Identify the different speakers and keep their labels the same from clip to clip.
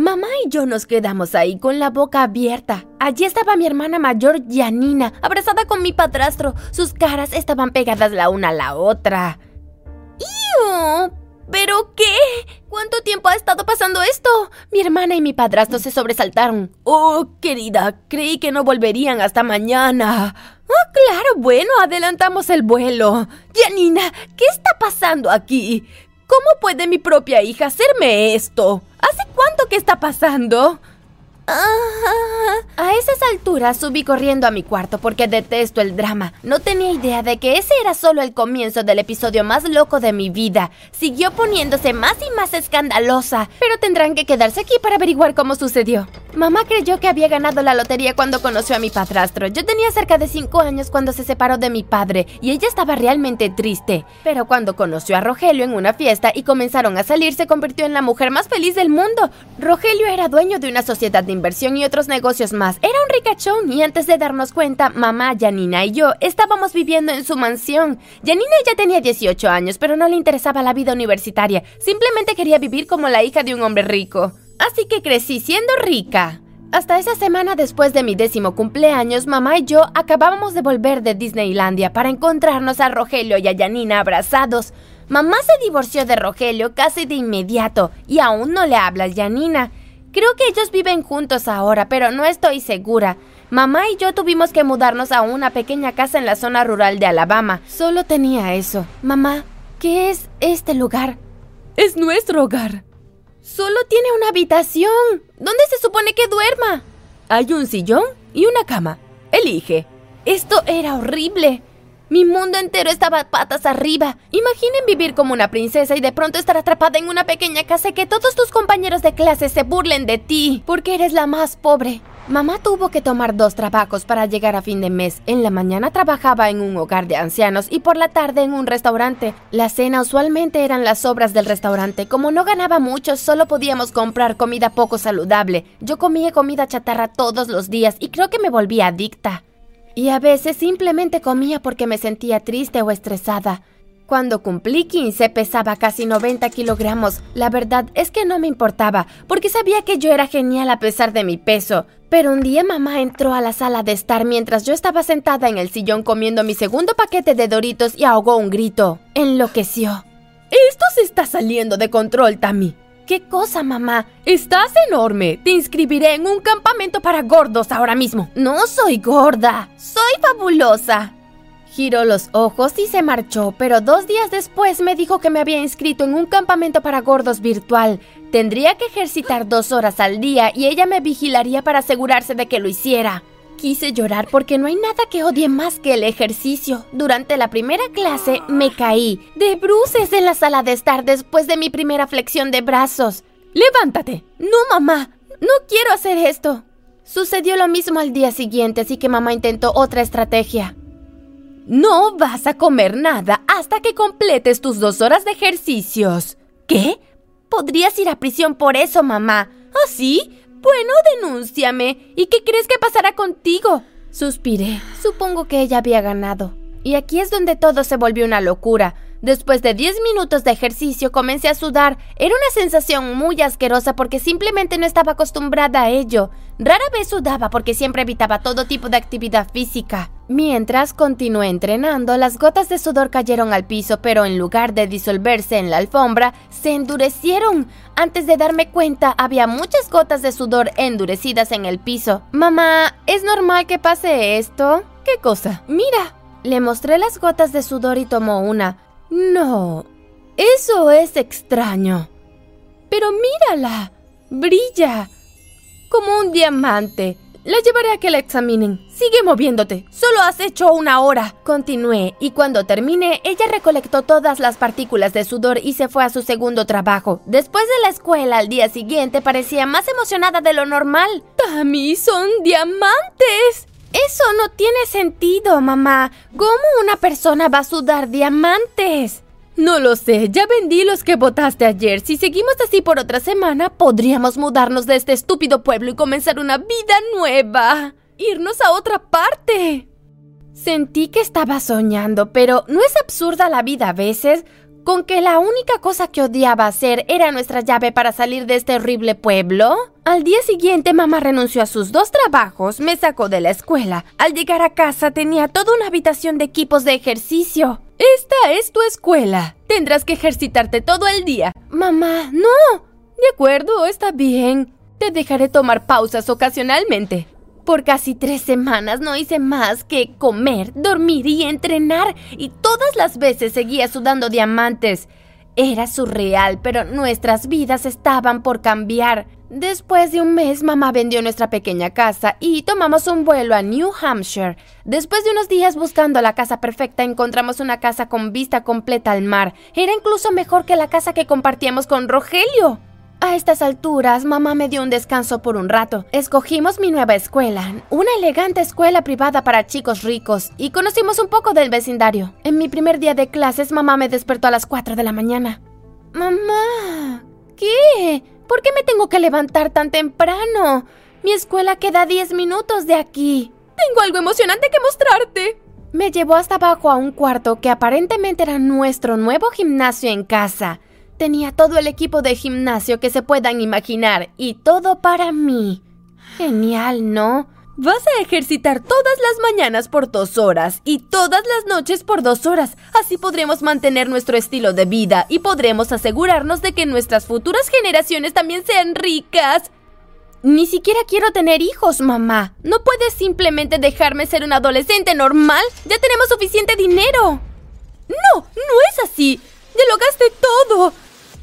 Speaker 1: Mamá y yo nos quedamos ahí con la boca abierta. Allí estaba mi hermana mayor, Janina, abrazada con mi padrastro. Sus caras estaban pegadas la una a la otra. ¡Iu! ¿Pero qué? ¿Cuánto tiempo ha estado pasando esto? Mi hermana y mi padrastro se sobresaltaron. Oh, querida, creí que no volverían hasta mañana. Oh, claro, bueno, adelantamos el vuelo. Janina, ¿qué está pasando aquí? ¿Cómo puede mi propia hija hacerme esto? ¿Hace cuánto que está pasando? A esas alturas subí corriendo a mi cuarto porque detesto el drama. No tenía idea de que ese era solo el comienzo del episodio más loco de mi vida. Siguió poniéndose más y más escandalosa, pero tendrán que quedarse aquí para averiguar cómo sucedió. Mamá creyó que había ganado la lotería cuando conoció a mi padrastro. Yo tenía cerca de 5 años cuando se separó de mi padre y ella estaba realmente triste. Pero cuando conoció a Rogelio en una fiesta y comenzaron a salir, se convirtió en la mujer más feliz del mundo. Rogelio era dueño de una sociedad de inversión y otros negocios más. Era un ricachón y antes de darnos cuenta, mamá, Janina y yo estábamos viviendo en su mansión. Janina ya tenía 18 años, pero no le interesaba la vida universitaria. Simplemente quería vivir como la hija de un hombre rico. Así que crecí siendo rica. Hasta esa semana después de mi décimo cumpleaños, mamá y yo acabábamos de volver de Disneylandia para encontrarnos a Rogelio y a Janina abrazados. Mamá se divorció de Rogelio casi de inmediato y aún no le habla a Janina. Creo que ellos viven juntos ahora, pero no estoy segura. Mamá y yo tuvimos que mudarnos a una pequeña casa en la zona rural de Alabama. Solo tenía eso. Mamá, ¿qué es este lugar?
Speaker 2: Es nuestro hogar.
Speaker 1: Solo tiene una habitación. ¿Dónde se supone que duerma?
Speaker 2: Hay un sillón y una cama. Elige.
Speaker 1: Esto era horrible. Mi mundo entero estaba patas arriba. Imaginen vivir como una princesa y de pronto estar atrapada en una pequeña casa y que todos tus compañeros de clase se burlen de ti porque eres la más pobre. Mamá tuvo que tomar dos trabajos para llegar a fin de mes. En la mañana trabajaba en un hogar de ancianos y por la tarde en un restaurante. La cena usualmente eran las obras del restaurante. Como no ganaba mucho, solo podíamos comprar comida poco saludable. Yo comía comida chatarra todos los días y creo que me volví adicta. Y a veces simplemente comía porque me sentía triste o estresada. Cuando cumplí 15 pesaba casi 90 kilogramos. La verdad es que no me importaba, porque sabía que yo era genial a pesar de mi peso. Pero un día mamá entró a la sala de estar mientras yo estaba sentada en el sillón comiendo mi segundo paquete de doritos y ahogó un grito. Enloqueció.
Speaker 2: Esto se está saliendo de control, Tammy.
Speaker 1: ¿Qué cosa, mamá?
Speaker 2: Estás enorme. Te inscribiré en un campamento para gordos ahora mismo.
Speaker 1: No soy gorda. Soy fabulosa. Giró los ojos y se marchó, pero dos días después me dijo que me había inscrito en un campamento para gordos virtual. Tendría que ejercitar dos horas al día y ella me vigilaría para asegurarse de que lo hiciera. Quise llorar porque no hay nada que odie más que el ejercicio. Durante la primera clase me caí de bruces en la sala de estar después de mi primera flexión de brazos.
Speaker 2: Levántate.
Speaker 1: No, mamá. No quiero hacer esto. Sucedió lo mismo al día siguiente, así que mamá intentó otra estrategia.
Speaker 2: No vas a comer nada hasta que completes tus dos horas de ejercicios.
Speaker 1: ¿Qué? Podrías ir a prisión por eso, mamá.
Speaker 2: ¿Ah, sí? Bueno, denúnciame. ¿Y qué crees que pasará contigo?
Speaker 1: Suspiré. Supongo que ella había ganado. Y aquí es donde todo se volvió una locura. Después de 10 minutos de ejercicio comencé a sudar. Era una sensación muy asquerosa porque simplemente no estaba acostumbrada a ello. Rara vez sudaba porque siempre evitaba todo tipo de actividad física. Mientras continué entrenando, las gotas de sudor cayeron al piso, pero en lugar de disolverse en la alfombra, se endurecieron. Antes de darme cuenta, había muchas gotas de sudor endurecidas en el piso. Mamá, ¿es normal que pase esto?
Speaker 2: ¿Qué cosa?
Speaker 1: Mira. Le mostré las gotas de sudor y tomó una. No, eso es extraño. Pero mírala, brilla como un diamante. La llevaré a que la examinen. Sigue moviéndote. Solo has hecho una hora. Continué, y cuando terminé, ella recolectó todas las partículas de sudor y se fue a su segundo trabajo. Después de la escuela, al día siguiente, parecía más emocionada de lo normal.
Speaker 2: ¡Tammy, son diamantes!
Speaker 1: Eso no tiene sentido, mamá. ¿Cómo una persona va a sudar diamantes?
Speaker 2: No lo sé, ya vendí los que votaste ayer. Si seguimos así por otra semana, podríamos mudarnos de este estúpido pueblo y comenzar una vida nueva. Irnos a otra parte.
Speaker 1: Sentí que estaba soñando, pero ¿no es absurda la vida a veces? ¿Con que la única cosa que odiaba hacer era nuestra llave para salir de este horrible pueblo? Al día siguiente mamá renunció a sus dos trabajos, me sacó de la escuela. Al llegar a casa tenía toda una habitación de equipos de ejercicio.
Speaker 2: Esta es tu escuela. Tendrás que ejercitarte todo el día.
Speaker 1: Mamá, no.
Speaker 2: De acuerdo, está bien. Te dejaré tomar pausas ocasionalmente.
Speaker 1: Por casi tres semanas no hice más que comer, dormir y entrenar, y todas las veces seguía sudando diamantes. Era surreal, pero nuestras vidas estaban por cambiar. Después de un mes, mamá vendió nuestra pequeña casa y tomamos un vuelo a New Hampshire. Después de unos días buscando la casa perfecta, encontramos una casa con vista completa al mar. Era incluso mejor que la casa que compartíamos con Rogelio. A estas alturas, mamá me dio un descanso por un rato. Escogimos mi nueva escuela, una elegante escuela privada para chicos ricos, y conocimos un poco del vecindario. En mi primer día de clases, mamá me despertó a las 4 de la mañana. Mamá, ¿qué? ¿Por qué me tengo que levantar tan temprano? Mi escuela queda a 10 minutos de aquí.
Speaker 2: Tengo algo emocionante que mostrarte.
Speaker 1: Me llevó hasta abajo a un cuarto que aparentemente era nuestro nuevo gimnasio en casa. Tenía todo el equipo de gimnasio que se puedan imaginar y todo para mí. Genial, ¿no?
Speaker 2: Vas a ejercitar todas las mañanas por dos horas y todas las noches por dos horas. Así podremos mantener nuestro estilo de vida y podremos asegurarnos de que nuestras futuras generaciones también sean ricas.
Speaker 1: Ni siquiera quiero tener hijos, mamá. ¿No puedes simplemente dejarme ser un adolescente normal? Ya tenemos suficiente dinero.
Speaker 2: No, no es así. Ya lo gasté todo.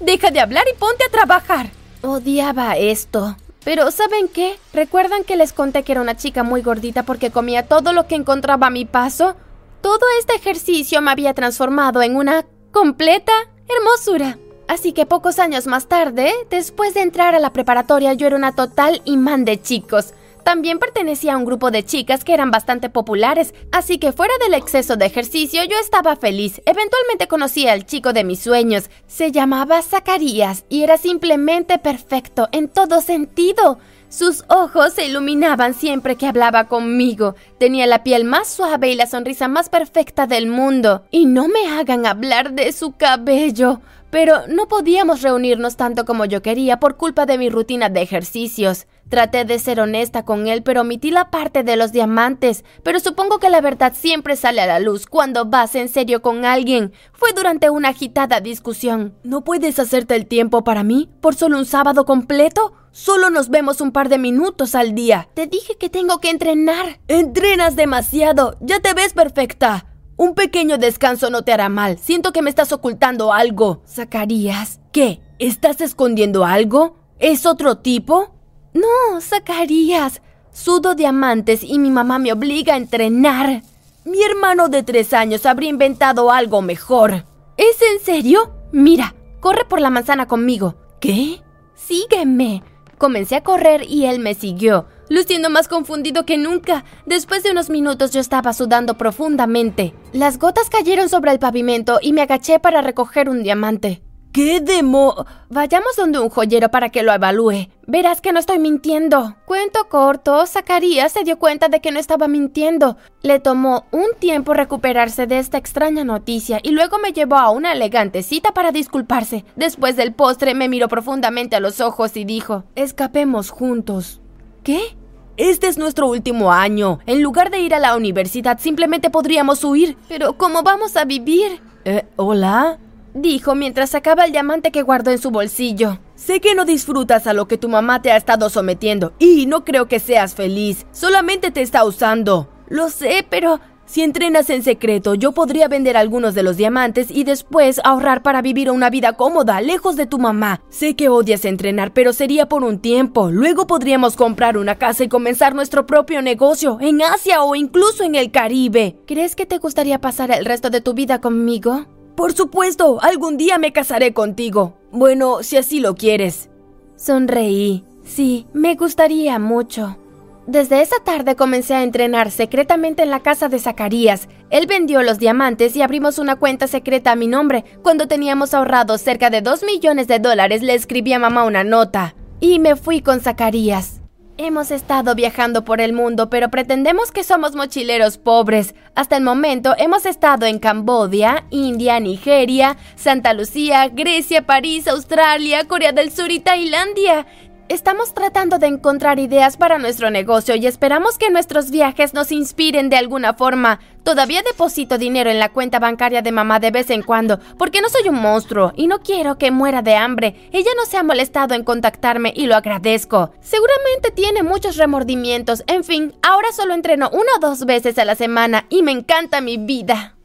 Speaker 2: Deja de hablar y ponte a trabajar.
Speaker 1: Odiaba esto. Pero ¿saben qué? ¿Recuerdan que les conté que era una chica muy gordita porque comía todo lo que encontraba a mi paso? Todo este ejercicio me había transformado en una completa hermosura. Así que pocos años más tarde, después de entrar a la preparatoria, yo era una total imán de chicos. También pertenecía a un grupo de chicas que eran bastante populares, así que fuera del exceso de ejercicio yo estaba feliz. Eventualmente conocí al chico de mis sueños. Se llamaba Zacarías y era simplemente perfecto en todo sentido. Sus ojos se iluminaban siempre que hablaba conmigo. Tenía la piel más suave y la sonrisa más perfecta del mundo. Y no me hagan hablar de su cabello. Pero no podíamos reunirnos tanto como yo quería por culpa de mi rutina de ejercicios. Traté de ser honesta con él, pero omití la parte de los diamantes. Pero supongo que la verdad siempre sale a la luz cuando vas en serio con alguien. Fue durante una agitada discusión.
Speaker 2: ¿No puedes hacerte el tiempo para mí? ¿Por solo un sábado completo? Solo nos vemos un par de minutos al día.
Speaker 1: Te dije que tengo que entrenar.
Speaker 2: Entrenas demasiado. Ya te ves perfecta. Un pequeño descanso no te hará mal. Siento que me estás ocultando algo.
Speaker 1: Zacarías.
Speaker 2: ¿Qué? ¿Estás escondiendo algo? ¿Es otro tipo?
Speaker 1: No, Zacarías. Sudo diamantes y mi mamá me obliga a entrenar.
Speaker 2: Mi hermano de tres años habría inventado algo mejor.
Speaker 1: ¿Es en serio? Mira, corre por la manzana conmigo.
Speaker 2: ¿Qué?
Speaker 1: Sígueme. Comencé a correr y él me siguió, luciendo más confundido que nunca. Después de unos minutos yo estaba sudando profundamente. Las gotas cayeron sobre el pavimento y me agaché para recoger un diamante.
Speaker 2: ¿Qué demo?
Speaker 1: Vayamos donde un joyero para que lo evalúe. Verás que no estoy mintiendo. Cuento corto, Zacarías se dio cuenta de que no estaba mintiendo. Le tomó un tiempo recuperarse de esta extraña noticia y luego me llevó a una elegante cita para disculparse. Después del postre me miró profundamente a los ojos y dijo,
Speaker 2: Escapemos juntos.
Speaker 1: ¿Qué?
Speaker 2: Este es nuestro último año. En lugar de ir a la universidad, simplemente podríamos huir.
Speaker 1: Pero ¿cómo vamos a vivir?
Speaker 2: Eh, ¿Hola?
Speaker 1: Dijo mientras sacaba el diamante que guardó en su bolsillo.
Speaker 2: Sé que no disfrutas a lo que tu mamá te ha estado sometiendo y no creo que seas feliz. Solamente te está usando.
Speaker 1: Lo sé, pero
Speaker 2: si entrenas en secreto, yo podría vender algunos de los diamantes y después ahorrar para vivir una vida cómoda, lejos de tu mamá. Sé que odias entrenar, pero sería por un tiempo. Luego podríamos comprar una casa y comenzar nuestro propio negocio en Asia o incluso en el Caribe.
Speaker 1: ¿Crees que te gustaría pasar el resto de tu vida conmigo?
Speaker 2: Por supuesto, algún día me casaré contigo. Bueno, si así lo quieres.
Speaker 1: Sonreí. Sí, me gustaría mucho. Desde esa tarde comencé a entrenar secretamente en la casa de Zacarías. Él vendió los diamantes y abrimos una cuenta secreta a mi nombre. Cuando teníamos ahorrados cerca de dos millones de dólares, le escribí a mamá una nota. Y me fui con Zacarías. Hemos estado viajando por el mundo, pero pretendemos que somos mochileros pobres. Hasta el momento hemos estado en Cambodia, India, Nigeria, Santa Lucía, Grecia, París, Australia, Corea del Sur y Tailandia. Estamos tratando de encontrar ideas para nuestro negocio y esperamos que nuestros viajes nos inspiren de alguna forma. Todavía deposito dinero en la cuenta bancaria de mamá de vez en cuando, porque no soy un monstruo y no quiero que muera de hambre. Ella no se ha molestado en contactarme y lo agradezco. Seguramente tiene muchos remordimientos. En fin, ahora solo entreno una o dos veces a la semana y me encanta mi vida.